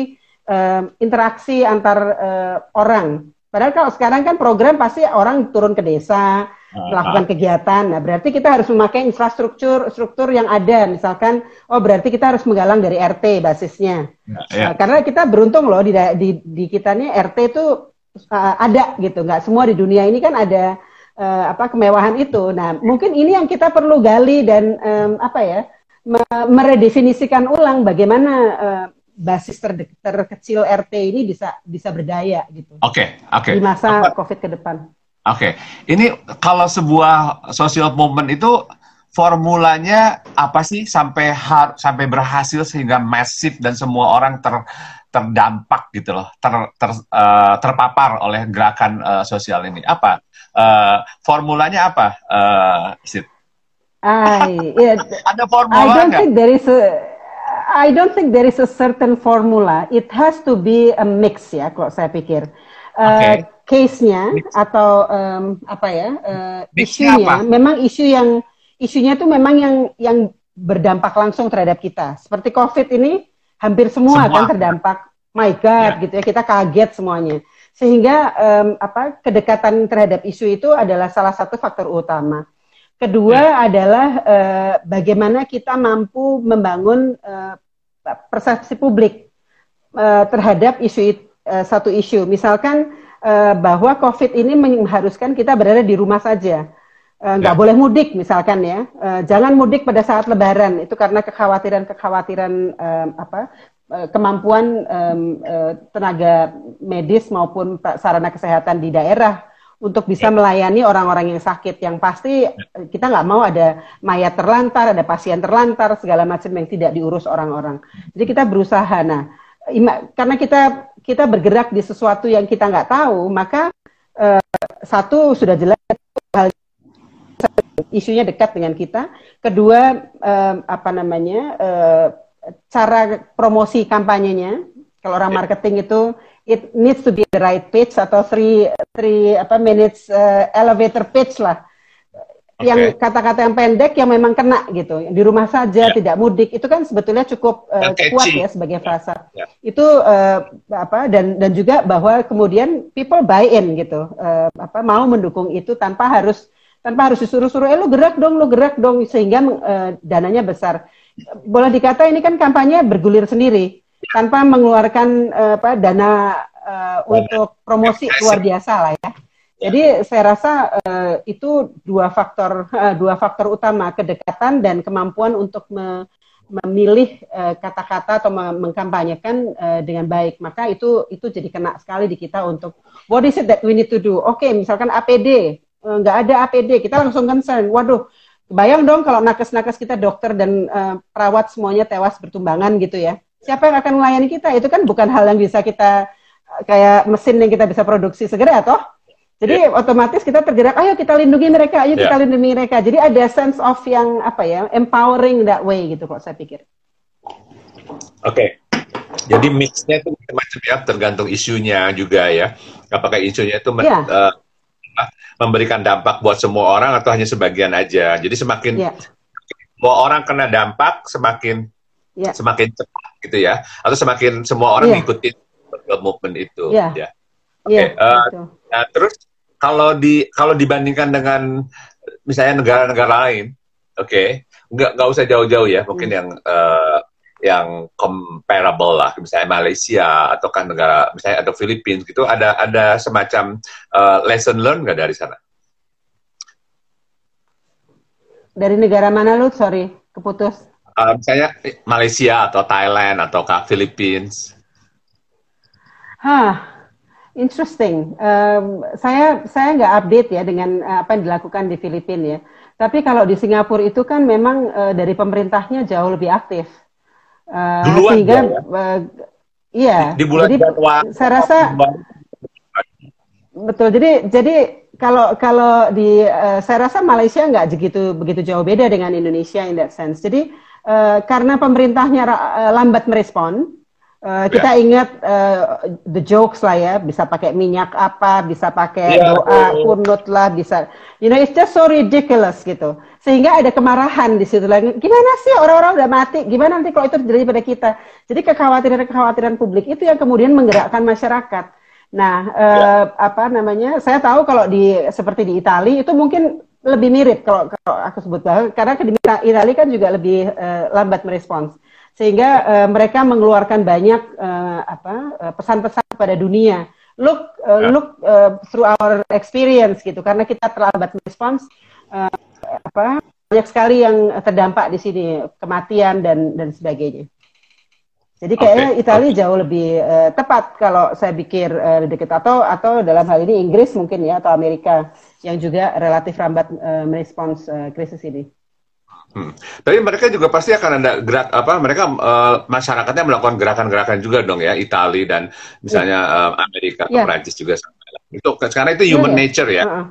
uh, interaksi antar uh, orang padahal kalau sekarang kan program pasti orang turun ke desa melakukan kegiatan. Nah, berarti kita harus memakai infrastruktur struktur yang ada. Misalkan, oh berarti kita harus menggalang dari RT basisnya. Ya, ya. Uh, karena kita beruntung loh di di, di kita nih RT itu uh, ada gitu. Nggak semua di dunia ini kan ada uh, apa kemewahan itu. Nah, mungkin ini yang kita perlu gali dan um, apa ya meredefinisikan ulang bagaimana uh, basis ter terkecil RT ini bisa bisa berdaya gitu. Oke, okay, oke. Okay. Di masa apa? COVID ke depan. Oke, okay. ini kalau sebuah social movement itu formulanya apa sih sampai har sampai berhasil sehingga masif dan semua orang ter terdampak gitu loh, ter, ter uh, terpapar oleh gerakan uh, sosial ini. Apa uh, formulanya apa, uh, Sid? I, yeah, Ada formula I don't think there is a I don't think there is a certain formula. It has to be a mix ya, kalau saya pikir. Uh, okay case-nya atau um, apa ya uh, isunya apa? memang isu yang isunya itu memang yang yang berdampak langsung terhadap kita seperti covid ini hampir semua, semua. kan terdampak my god yeah. gitu ya kita kaget semuanya sehingga um, apa kedekatan terhadap isu itu adalah salah satu faktor utama kedua yeah. adalah uh, bagaimana kita mampu membangun uh, persepsi publik uh, terhadap isu uh, satu isu misalkan uh, bahwa COVID ini mengharuskan kita berada di rumah saja. Nggak ya. boleh mudik misalkan ya, jangan mudik pada saat Lebaran itu karena kekhawatiran-kekhawatiran um, apa kemampuan um, uh, tenaga medis maupun sarana kesehatan di daerah untuk bisa ya. melayani orang-orang yang sakit yang pasti ya. kita nggak mau ada mayat terlantar, ada pasien terlantar segala macam yang tidak diurus orang-orang. Jadi kita berusaha. Nah, karena kita kita bergerak di sesuatu yang kita nggak tahu, maka uh, satu sudah jelas hal isunya dekat dengan kita. Kedua, uh, apa namanya, uh, cara promosi kampanyenya. Kalau orang ya. marketing itu it needs to be the right pitch atau three three apa minutes uh, elevator pitch lah okay. yang kata-kata yang pendek yang memang kena gitu di rumah saja yeah. tidak mudik itu kan sebetulnya cukup uh, kuat ya sebagai frasa yeah. itu uh, apa dan dan juga bahwa kemudian people buy in gitu uh, apa mau mendukung itu tanpa harus tanpa harus disuruh-suruh eh lu gerak dong lu gerak dong sehingga uh, dananya besar boleh dikata ini kan kampanye bergulir sendiri tanpa mengeluarkan uh, apa dana uh, untuk promosi luar biasa lah ya jadi saya rasa uh, itu dua faktor uh, dua faktor utama kedekatan dan kemampuan untuk me memilih eh, kata-kata uh, atau mengkampanyekan uh, dengan baik. Maka itu itu jadi kena sekali di kita untuk what is it that we need to do? Oke, okay, misalkan APD nggak uh, ada APD, kita langsung concern. Waduh, bayang dong kalau nakes-nakes kita dokter dan uh, perawat semuanya tewas bertumbangan gitu ya. Siapa yang akan melayani kita? Itu kan bukan hal yang bisa kita kayak mesin yang kita bisa produksi segera toh jadi yeah. otomatis kita tergerak, ayo kita lindungi mereka, ayo yeah. kita lindungi mereka. Jadi ada sense of yang apa ya, empowering that way gitu kok saya pikir. Oke, okay. jadi mixnya itu macam-macam ya, tergantung isunya juga ya. Apakah isunya itu yeah. Iya. uh, memberikan dampak buat semua orang atau hanya sebagian aja. Jadi semakin yeah. semua orang kena dampak, semakin yeah. semakin cepat gitu ya, atau semakin semua orang yeah. ngikutin movement itu. Yeah. Ya. Oke, okay. yeah, uh, nah, terus kalau di kalau dibandingkan dengan misalnya negara-negara lain, oke, okay, nggak nggak usah jauh-jauh ya, mungkin hmm. yang uh, yang comparable lah, misalnya Malaysia atau kan negara misalnya atau Filipina gitu, ada ada semacam uh, lesson learn nggak dari sana? Dari negara mana lu? Sorry, keputus. uh, misalnya Malaysia atau Thailand atau Philippines? Hah, interesting. Um, saya saya nggak update ya dengan uh, apa yang dilakukan di Filipina ya. Tapi kalau di Singapura itu kan memang uh, dari pemerintahnya jauh lebih aktif. Uh, Duluan sehingga ya? uh, iya. Di, di bulan jadi, saya rasa betul. Jadi jadi kalau kalau di uh, saya rasa Malaysia nggak begitu begitu jauh beda dengan Indonesia in that sense. Jadi uh, karena pemerintahnya uh, lambat merespon, Uh, kita yeah. ingat uh, the jokes lah ya, bisa pakai minyak apa, bisa pakai yeah. doa, kunut lah, bisa, you know, it's just so ridiculous gitu. Sehingga ada kemarahan di situ lagi. Gimana sih orang-orang udah mati? Gimana nanti kalau itu terjadi pada kita? Jadi kekhawatiran-kekhawatiran publik itu yang kemudian menggerakkan masyarakat. Nah, uh, yeah. apa namanya? Saya tahu kalau di seperti di Italia itu mungkin lebih mirip kalau, kalau aku sebut bahwa karena di Italia kan juga lebih uh, lambat merespons sehingga uh, mereka mengeluarkan banyak uh, apa uh, pesan-pesan kepada dunia look uh, look uh, through our experience gitu karena kita terlambat respons uh, apa banyak sekali yang terdampak di sini kematian dan dan sebagainya jadi kayaknya okay. Italia okay. jauh lebih uh, tepat kalau saya pikir uh, dekat atau atau dalam hal ini Inggris mungkin ya atau Amerika yang juga relatif lambat uh, merespons uh, krisis ini. Hmm. Tapi mereka juga pasti akan ada gerak apa mereka uh, masyarakatnya melakukan gerakan-gerakan juga dong ya Italia dan misalnya yeah. uh, Amerika yeah. Prancis juga itu karena itu human yeah, nature ya. Uh-uh.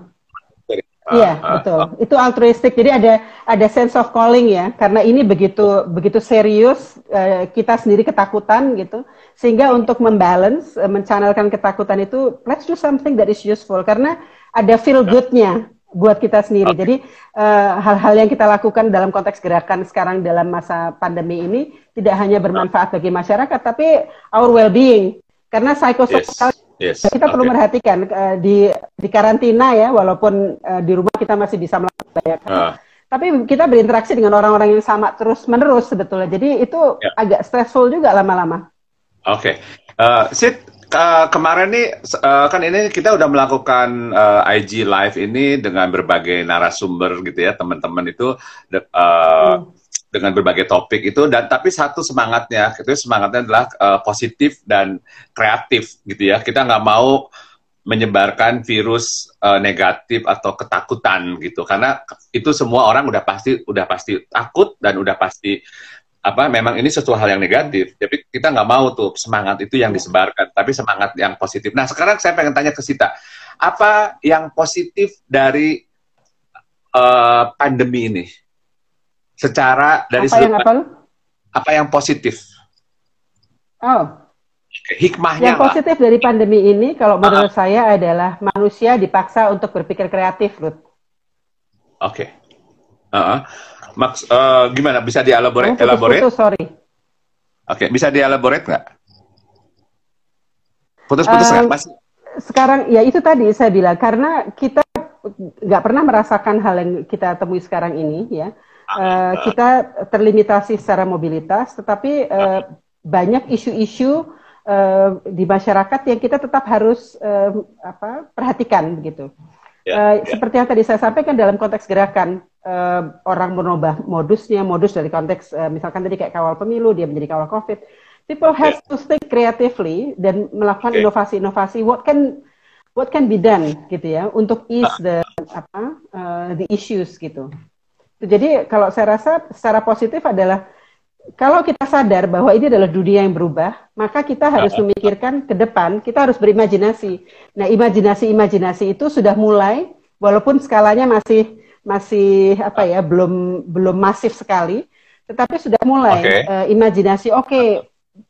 Iya uh, betul, uh, itu altruistik. Jadi ada ada sense of calling ya, karena ini begitu begitu serius uh, kita sendiri ketakutan gitu, sehingga untuk membalance, uh, mencanalkan ketakutan itu, let's do something that is useful karena ada feel goodnya buat kita sendiri. Okay. Jadi eh, hal-hal uh, yang kita lakukan dalam konteks gerakan sekarang dalam masa pandemi ini tidak hanya bermanfaat bagi masyarakat, tapi our well-being. Karena psikososial yes. yes. kita okay. perlu merhatikan uh, di di karantina ya, walaupun uh, di rumah kita masih bisa melakukan banyak hal. Uh. Tapi kita berinteraksi dengan orang-orang yang sama terus menerus sebetulnya. Jadi itu yeah. agak stressful juga lama-lama. Oke, okay. uh, Sid, Uh, kemarin nih uh, kan ini kita udah melakukan uh, IG live ini dengan berbagai narasumber gitu ya teman-teman itu de, uh, hmm. dengan berbagai topik itu. Dan tapi satu semangatnya itu semangatnya adalah uh, positif dan kreatif gitu ya. Kita nggak mau menyebarkan virus uh, negatif atau ketakutan gitu. Karena itu semua orang udah pasti udah pasti takut dan udah pasti apa memang ini sesuatu hal yang negatif tapi kita nggak mau tuh semangat itu yang disebarkan tapi semangat yang positif nah sekarang saya pengen tanya ke Sita apa yang positif dari uh, pandemi ini secara dari apa yang apa? apa yang positif oh hikmahnya yang positif apa? dari pandemi ini kalau menurut uh -huh. saya adalah manusia dipaksa untuk berpikir kreatif Ruth oke okay. uh -huh Max, uh, gimana? Bisa dielaborate? Oh, elaborate? Putus, sorry. Oke, okay. bisa dielaborate nggak? Putus-putus nggak? Uh, Masih? Sekarang, ya itu tadi saya bilang, karena kita nggak pernah merasakan hal yang kita temui sekarang ini, ya. Uh, kita terlimitasi secara mobilitas, tetapi uh, banyak isu-isu uh, di masyarakat yang kita tetap harus uh, apa, perhatikan, begitu. Yeah, uh, yeah. Seperti yang tadi saya sampaikan dalam konteks gerakan, uh, orang merubah modusnya, modus dari konteks uh, misalkan tadi kayak kawal pemilu dia menjadi kawal covid. People have yeah. to think creatively dan melakukan inovasi-inovasi. What can what can be done gitu ya untuk ease ah. the apa uh, the issues gitu. Jadi kalau saya rasa secara positif adalah kalau kita sadar bahwa ini adalah dunia yang berubah, maka kita harus ah. memikirkan ke depan, kita harus berimajinasi. Nah, imajinasi-imajinasi itu sudah mulai, walaupun skalanya masih masih apa ya belum belum masif sekali, tetapi sudah mulai okay. uh, eh, imajinasi. Oke, okay,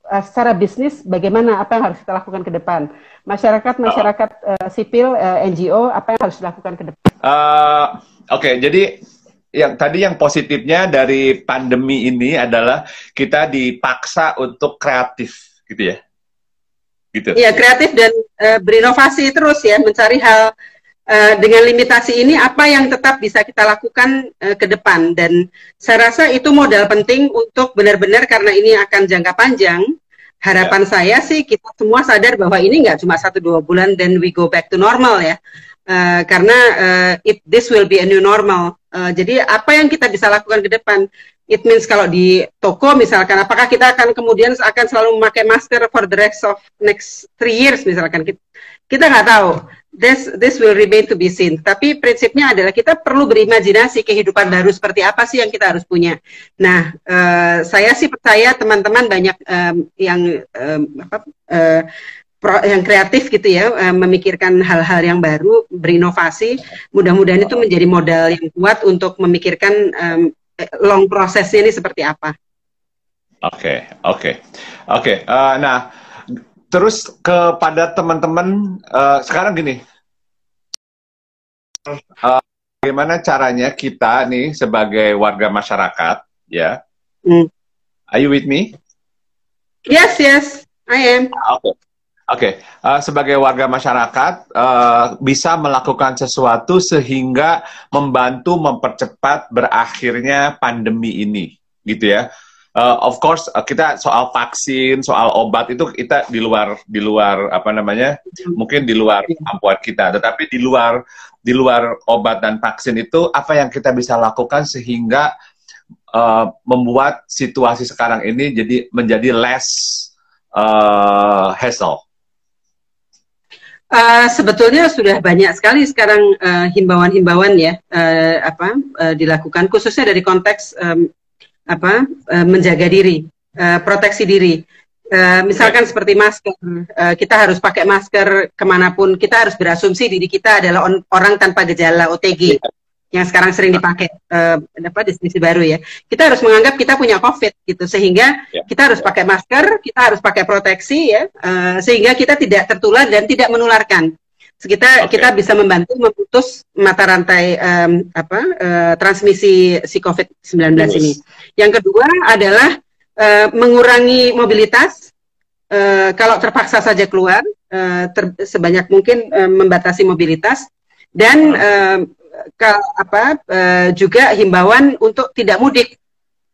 uh, eh, secara bisnis bagaimana apa yang harus kita lakukan ke depan? Masyarakat masyarakat uh, sipil uh, NGO apa yang harus dilakukan ke depan? Uh, Oke, okay, jadi yang tadi yang positifnya dari pandemi ini adalah kita dipaksa untuk kreatif, gitu ya. Gitu. Iya, kreatif dan uh, berinovasi terus ya, mencari hal uh, dengan limitasi ini apa yang tetap bisa kita lakukan uh, ke depan dan saya rasa itu modal penting untuk benar-benar karena ini akan jangka panjang harapan ya. saya sih kita semua sadar bahwa ini nggak cuma satu dua bulan dan we go back to normal ya uh, karena uh, it this will be a new normal uh, jadi apa yang kita bisa lakukan ke depan It means kalau di toko misalkan, apakah kita akan kemudian akan selalu memakai masker for the rest of next three years misalkan kita nggak tahu. This this will remain to be seen. Tapi prinsipnya adalah kita perlu berimajinasi kehidupan baru seperti apa sih yang kita harus punya. Nah, uh, saya sih percaya teman-teman banyak um, yang um, apa, uh, yang kreatif gitu ya, uh, memikirkan hal-hal yang baru, berinovasi. Mudah-mudahan itu menjadi modal yang kuat untuk memikirkan um, long prosesnya ini seperti apa. Oke, okay, oke, okay. oke. Okay. Uh, nah, terus kepada teman-teman uh, sekarang gini, uh, bagaimana caranya kita nih sebagai warga masyarakat, ya? Mm. Are you with me? Yes, yes, I am. Ah, oke. Okay. Oke, okay. uh, sebagai warga masyarakat uh, bisa melakukan sesuatu sehingga membantu mempercepat berakhirnya pandemi ini, gitu ya. Uh, of course uh, kita soal vaksin, soal obat itu kita di luar di luar apa namanya, mungkin di luar kemampuan kita. Tetapi di luar di luar obat dan vaksin itu apa yang kita bisa lakukan sehingga uh, membuat situasi sekarang ini jadi menjadi less uh, hassle Uh, sebetulnya sudah banyak sekali sekarang uh, himbauan-himbauan ya uh, apa uh, dilakukan khususnya dari konteks um, apa uh, menjaga diri, uh, proteksi diri. Uh, misalkan seperti masker, uh, kita harus pakai masker ke mana pun. Kita harus berasumsi diri kita adalah on, orang tanpa gejala OTG yang sekarang sering dipakai uh, apa definisi baru ya. Kita harus menganggap kita punya COVID gitu sehingga yeah. kita harus pakai masker, kita harus pakai proteksi ya uh, sehingga kita tidak tertular dan tidak menularkan. Kita okay. kita bisa membantu memutus mata rantai um, apa uh, transmisi si COVID-19 ini. Yang kedua adalah uh, mengurangi mobilitas uh, kalau terpaksa saja keluar uh, ter, sebanyak mungkin uh, membatasi mobilitas dan uh, ke, apa uh, juga himbauan untuk tidak mudik.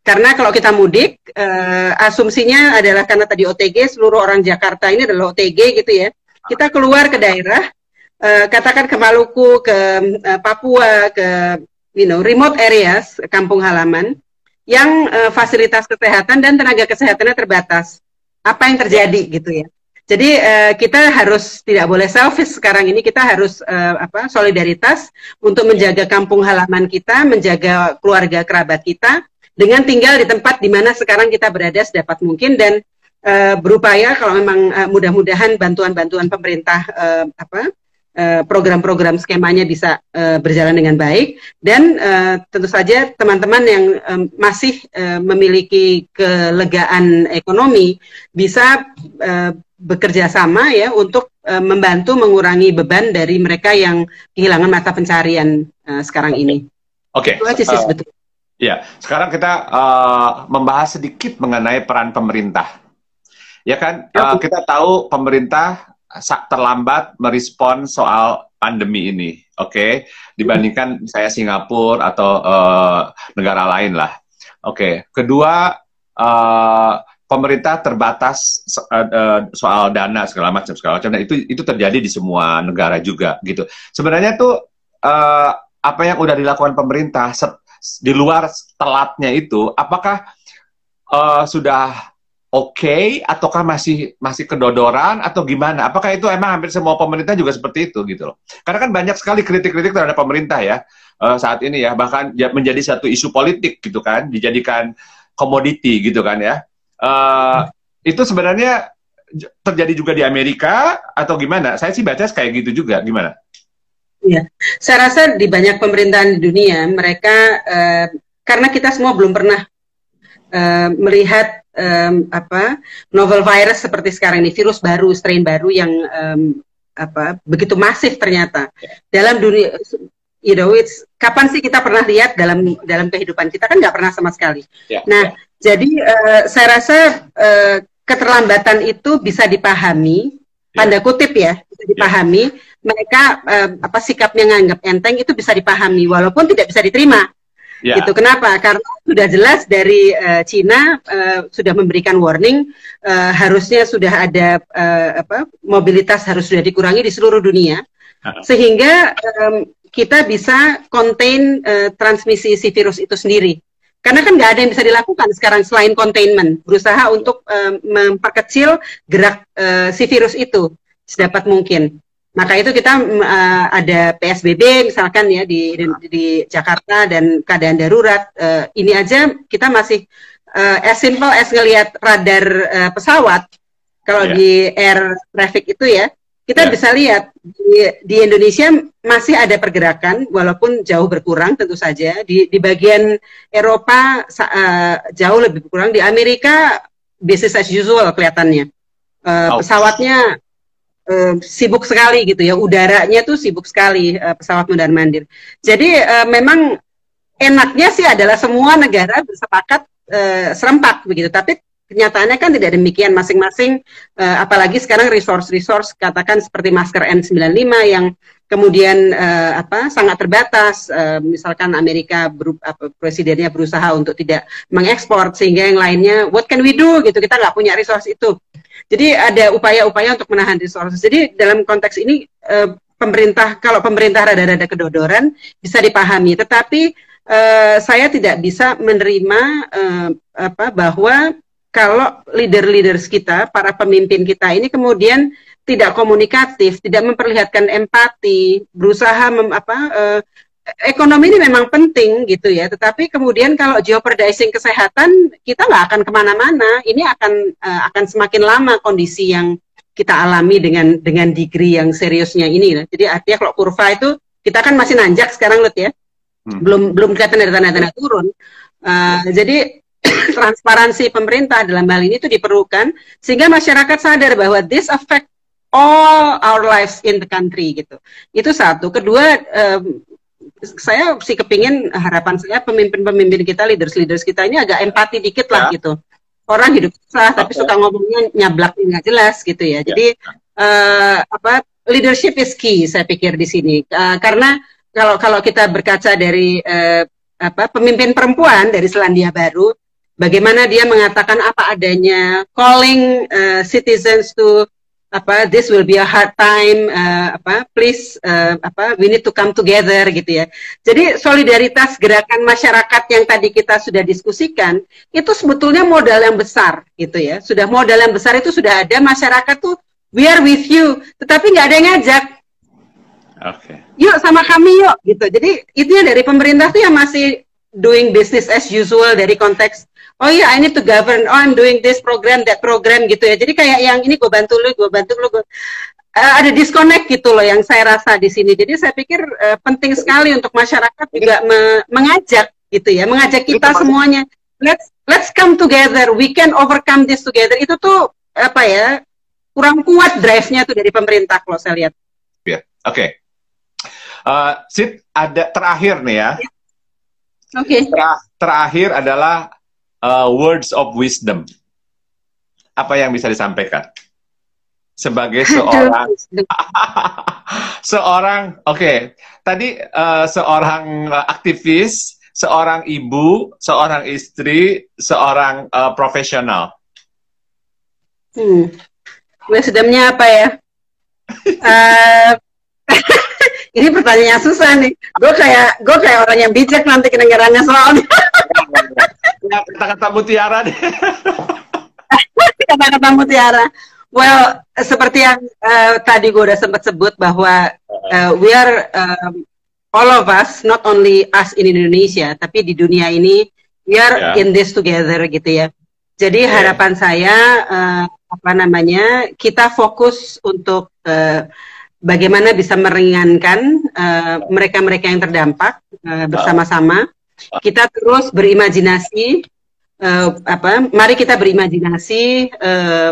Karena kalau kita mudik uh, asumsinya adalah karena tadi OTG seluruh orang Jakarta ini adalah OTG gitu ya. Kita keluar ke daerah uh, katakan ke Maluku ke uh, Papua ke you know remote areas kampung halaman yang uh, fasilitas kesehatan dan tenaga kesehatannya terbatas. Apa yang terjadi gitu ya jadi uh, kita harus tidak boleh selfish sekarang ini. Kita harus uh, apa solidaritas untuk menjaga kampung halaman kita, menjaga keluarga kerabat kita dengan tinggal di tempat di mana sekarang kita berada sedapat mungkin dan uh, berupaya kalau memang uh, mudah-mudahan bantuan-bantuan pemerintah uh, apa program-program skemanya bisa uh, berjalan dengan baik. Dan uh, tentu saja teman-teman yang um, masih uh, memiliki kelegaan ekonomi bisa uh, bekerja sama ya untuk uh, membantu mengurangi beban dari mereka yang kehilangan mata pencarian uh, sekarang ini. Oke. Okay. Itu aja sih uh, sebetulnya. Ya, sekarang kita uh, membahas sedikit mengenai peran pemerintah. Ya kan, uh, kita tahu pemerintah terlambat merespon soal pandemi ini, oke, okay? dibandingkan saya Singapura atau uh, negara lain lah. Oke, okay. kedua uh, pemerintah terbatas uh, soal dana segala macam segala macam dan itu itu terjadi di semua negara juga gitu. Sebenarnya tuh uh, apa yang udah dilakukan pemerintah di luar telatnya itu apakah uh, sudah oke okay, ataukah masih masih kedodoran atau gimana? Apakah itu emang hampir semua pemerintah juga seperti itu gitu loh? Karena kan banyak sekali kritik-kritik terhadap pemerintah ya saat ini ya bahkan menjadi satu isu politik gitu kan dijadikan komoditi gitu kan ya Uh, itu sebenarnya terjadi juga di Amerika atau gimana? Saya sih baca kayak gitu juga. Gimana? Iya, saya rasa di banyak pemerintahan di dunia mereka uh, karena kita semua belum pernah uh, melihat um, apa novel virus seperti sekarang ini, virus baru, strain baru yang um, apa begitu masif ternyata dalam dunia. You know, it's kapan sih kita pernah lihat dalam dalam kehidupan kita kan nggak pernah sama sekali. Yeah, nah, yeah jadi uh, saya rasa uh, keterlambatan itu bisa dipahami, ya. tanda kutip ya, bisa dipahami. Yeah. Mereka uh, apa sikapnya nganggap enteng itu bisa dipahami, walaupun tidak bisa diterima. Yeah. Gitu. Kenapa? Karena sudah jelas dari uh, Cina uh, sudah memberikan warning, uh, harusnya sudah ada uh, apa mobilitas harus sudah dikurangi di seluruh dunia, sehingga um, kita bisa contain uh, transmisi si virus itu sendiri Karena kan nggak ada yang bisa dilakukan sekarang selain containment, berusaha untuk uh, memperkecil gerak uh, si virus itu sedapat mungkin. Maka itu kita uh, ada PSBB misalkan ya di, di di Jakarta dan keadaan darurat. Uh, ini aja kita masih uh, as simple as ngelihat radar uh, pesawat. Kalau yeah. di air traffic itu ya, kita yeah. bisa lihat di, di Indonesia masih ada pergerakan walaupun jauh berkurang tentu saja. Di di bagian Eropa uh, jauh lebih berkurang. Di Amerika business as usual kelihatannya. Uh, oh. pesawatnya uh, sibuk sekali gitu ya. Udaranya tuh sibuk sekali uh, pesawat mundar mandir. Jadi uh, memang enaknya sih adalah semua negara bersepakat uh, serempak begitu. Tapi kenyataannya kan tidak demikian masing-masing uh, apalagi sekarang resource-resource katakan seperti masker N95 yang kemudian uh, apa sangat terbatas. Uh, misalkan Amerika ber, apa, presidennya berusaha untuk tidak mengekspor sehingga yang lainnya what can we do? gitu kita nggak punya resource itu. Jadi ada upaya-upaya untuk menahan resource. Jadi dalam konteks ini uh, pemerintah kalau pemerintah rada-rada kedodoran bisa dipahami. Tetapi uh, saya tidak bisa menerima uh, apa bahwa kalau leader-leaders kita, para pemimpin kita ini kemudian tidak komunikatif, tidak memperlihatkan empati, berusaha mem, apa eh, ekonomi ini memang penting gitu ya. Tetapi kemudian kalau jeopardizing kesehatan kita nggak akan ke mana-mana. Ini akan eh, akan semakin lama kondisi yang kita alami dengan dengan degree yang seriusnya ini. Jadi artinya kalau kurva itu kita kan masih nanjak sekarang lihat ya, hmm. belum belum kelihatan ada tanda-tanda turun. Uh, jadi transparansi pemerintah dalam hal ini itu diperlukan sehingga masyarakat sadar bahwa this affect all our lives in the country gitu. Itu satu. Kedua, um, saya sih kepingin harapan saya pemimpin-pemimpin kita, leaders-leaders kita ini agak empati dikit lah ya. gitu. Orang hidup susah okay. tapi suka ngomongnya nyablak nggak jelas gitu ya. ya. Jadi uh, apa leadership is key saya pikir di sini uh, karena kalau kalau kita berkaca dari uh, apa pemimpin perempuan dari Selandia Baru bagaimana dia mengatakan apa adanya, calling uh, citizens to apa this will be a hard time uh, apa please uh, apa we need to come together gitu ya. Jadi solidaritas gerakan masyarakat yang tadi kita sudah diskusikan itu sebetulnya modal yang besar gitu ya. Sudah modal yang besar itu sudah ada masyarakat tuh we are with you. Tetapi nggak ada yang ngajak. Okay. yuk sama kami yuk gitu. Jadi itu dari pemerintah tuh yang masih doing business as usual dari konteks oh iya yeah, I need to govern oh I'm doing this program that program gitu ya jadi kayak yang ini gue bantu lu gue bantu lu gue uh, ada disconnect gitu loh yang saya rasa di sini jadi saya pikir uh, penting sekali untuk masyarakat juga me mengajak gitu ya mengajak kita semuanya let's let's come together we can overcome this together itu tuh apa ya kurang kuat drive-nya tuh dari pemerintah kalau saya lihat. Ya, yeah. oke. Okay. Uh, Sid, ada terakhir nih ya. Yeah. Oke. Okay. Ter terakhir adalah uh, words of wisdom. Apa yang bisa disampaikan? Sebagai seorang seorang oke, okay. tadi uh, seorang aktivis, seorang ibu, seorang istri, seorang uh, profesional. Hmm. Wisdomnya apa ya? uh, ini pertanyaan susah nih. Gue kayak gue kayak orang yang bijak nanti kedengarannya soalnya. Kata-kata mutiara deh. Kata-kata mutiara. Well, seperti yang uh, tadi gue udah sempat sebut bahwa uh, we are um, all of us, not only us in Indonesia, tapi di dunia ini we are yeah. in this together gitu ya. Jadi yeah. harapan saya uh, apa namanya kita fokus untuk uh, bagaimana bisa meringankan mereka-mereka uh, yang terdampak uh, bersama-sama. Kita terus berimajinasi uh, apa? Mari kita berimajinasi uh,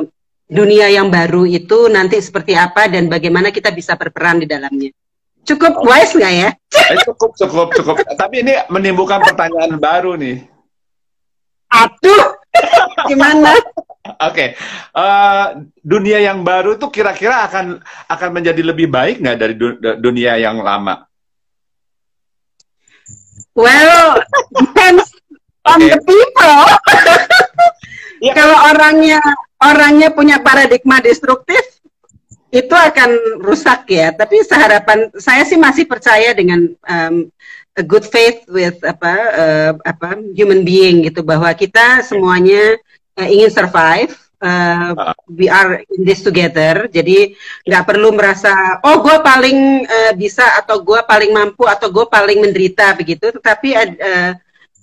dunia yang baru itu nanti seperti apa dan bagaimana kita bisa berperan di dalamnya. Cukup wise nggak ya? cukup, cukup, cukup. Tapi ini menimbulkan pertanyaan baru nih. Aduh, gimana? Oke, okay. uh, eh, dunia yang baru tuh kira-kira akan akan menjadi lebih baik nggak dari du dunia yang lama? Well, depends on okay. the people. ya. Kalau orangnya orangnya punya paradigma destruktif, itu akan rusak ya. Tapi seharapan saya sih masih percaya dengan um, a good faith with apa uh, apa human being gitu bahwa kita semuanya uh, ingin survive uh, we are in this together. Jadi nggak perlu merasa oh gue paling uh, bisa atau gue paling mampu atau gue paling menderita begitu. Tetapi uh,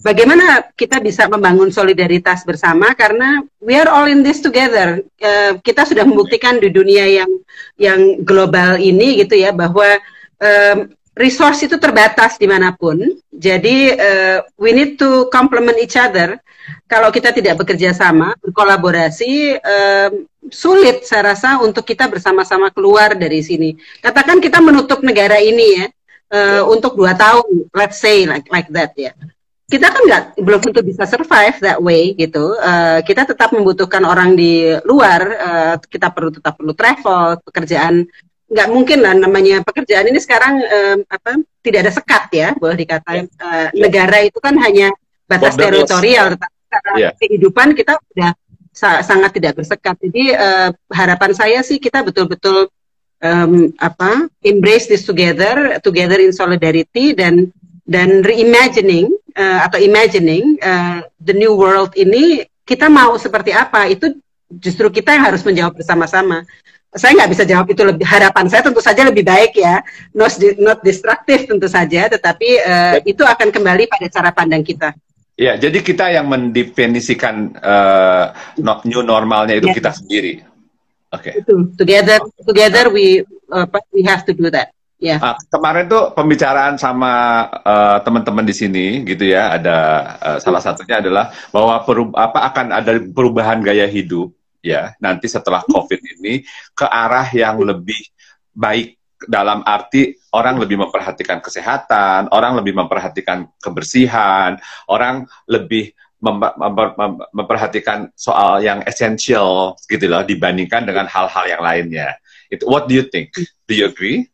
bagaimana kita bisa membangun solidaritas bersama karena we are all in this together. Uh, kita sudah membuktikan di dunia yang yang global ini gitu ya bahwa um, resource itu terbatas di mana pun. Jadi uh, we need to complement each other kalau kita tidak bekerja sama, berkolaborasi, um, sulit saya rasa untuk kita bersama-sama keluar dari sini. Katakan kita menutup negara ini ya uh, untuk dua tahun, let's say like like that ya. Kita kan nggak belum tentu bisa survive that way gitu. Uh, kita tetap membutuhkan orang di luar. Uh, kita perlu tetap perlu travel, pekerjaan nggak mungkin lah namanya pekerjaan ini sekarang um, apa tidak ada sekat ya boleh dikatakan uh, negara itu kan hanya batas teritorial tetapi yeah. kehidupan kita sudah sa sangat tidak bersekat. Jadi uh, harapan saya sih kita betul-betul um, apa embrace this together, together in solidarity dan dan reimagining uh, atau imagining uh, the new world ini kita mau seperti apa itu justru kita yang harus menjawab bersama-sama. Saya nggak bisa jawab itu lebih harapan saya tentu saja lebih baik ya, not not destructive tentu saja, tetapi uh, itu akan kembali pada cara pandang kita. Ya, jadi kita yang mendefinisikan uh, new normalnya itu yeah. kita sendiri. Oke. Okay. Together, together we uh, we have to do that. Ya. Yeah. Uh, kemarin tuh pembicaraan sama uh, teman-teman di sini, gitu ya. Ada uh, salah satunya adalah bahwa perub apa akan ada perubahan gaya hidup, ya. Nanti setelah COVID ini ke arah yang lebih baik dalam arti orang lebih memperhatikan kesehatan, orang lebih memperhatikan kebersihan, orang lebih mem mem mem memperhatikan soal yang esensial gitu loh dibandingkan dengan hal-hal yang lainnya. It, what do you think? Do you agree?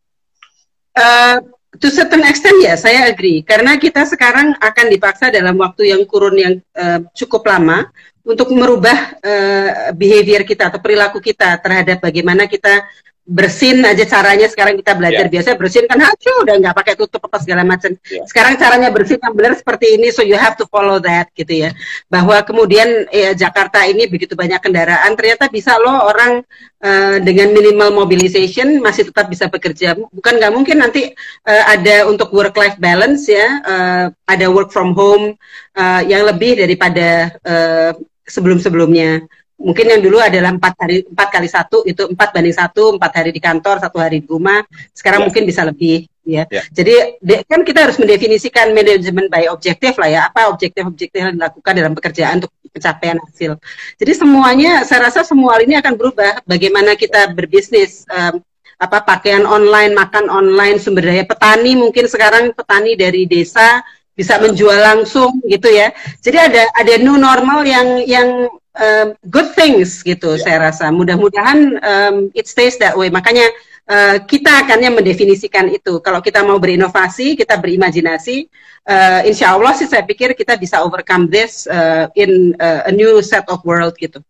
Uh, to certain extent ya, saya agree. Karena kita sekarang akan dipaksa dalam waktu yang kurun yang uh, cukup lama untuk merubah uh, behavior kita atau perilaku kita terhadap bagaimana kita bersin aja caranya sekarang kita belajar yeah. biasa bersin kan hacu udah nggak pakai tutup apa segala macam yeah. sekarang caranya bersin yang benar seperti ini so you have to follow that gitu ya bahwa kemudian ya, Jakarta ini begitu banyak kendaraan ternyata bisa loh orang uh, dengan minimal mobilization masih tetap bisa bekerja bukan nggak mungkin nanti uh, ada untuk work life balance ya uh, ada work from home uh, yang lebih daripada uh, sebelum sebelumnya mungkin yang dulu adalah empat hari empat kali satu itu empat banding satu empat hari di kantor satu hari di rumah. Sekarang yeah. mungkin bisa lebih ya. Yeah. jadi de, kan kita harus mendefinisikan manajemen by objektif lah ya. Apa objektif-objektif yang dilakukan dalam pekerjaan untuk pencapaian hasil. Jadi semuanya saya rasa semua ini akan berubah. Bagaimana kita berbisnis um, apa pakaian online makan online sumber daya petani. Mungkin sekarang petani dari desa bisa menjual langsung gitu ya jadi ada ada new normal yang yang um, good things gitu yeah. saya rasa. Mudah-mudahan um, it stays that way. Makanya uh, kita akan yang mendefinisikan itu. Kalau kita mau berinovasi, kita berimajinasi, uh, insya Allah sih saya pikir kita bisa overcome this uh, in uh, a new set of world gitu.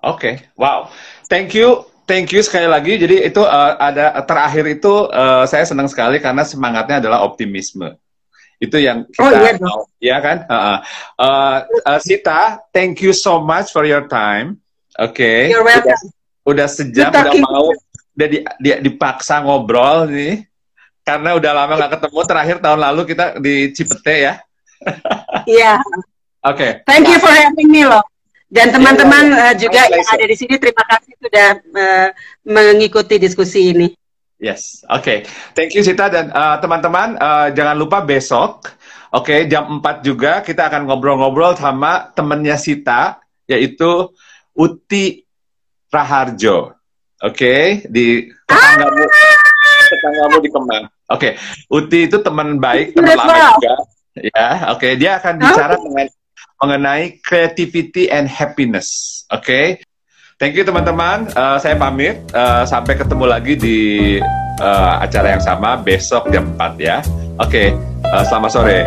Oke, okay. wow, thank you. Thank you sekali lagi. Jadi itu uh, ada terakhir itu uh, saya senang sekali karena semangatnya adalah optimisme itu yang kita oh, iya, mau, ya kan? Uh, uh, uh, Sita, thank you so much for your time. Oke. Okay. You're welcome. Udah, udah sejam, udah mau, udah di, di, dipaksa ngobrol nih, karena udah lama nggak ketemu. Terakhir tahun lalu kita di Cipete ya. Iya. Oke. Okay. Thank you for having me loh. Dan teman-teman yeah, yeah. uh, juga yang ada di sini, terima kasih sudah uh, mengikuti diskusi ini. Yes, oke. Okay. Thank you Sita dan uh, teman-teman uh, jangan lupa besok, oke okay, jam 4 juga kita akan ngobrol-ngobrol sama temennya Sita yaitu Uti Raharjo. Oke, okay? di tetanggamu tetanggamu di Kemang. Oke, okay. Uti itu teman baik, teman lama juga. Ya, oke. Okay. Dia akan bicara mengenai, mengenai creativity and happiness. Oke. Okay? Thank you teman-teman. Uh, saya pamit. Uh, sampai ketemu lagi di uh, acara yang sama besok jam 4 ya. Oke. Okay. Uh, selamat sore.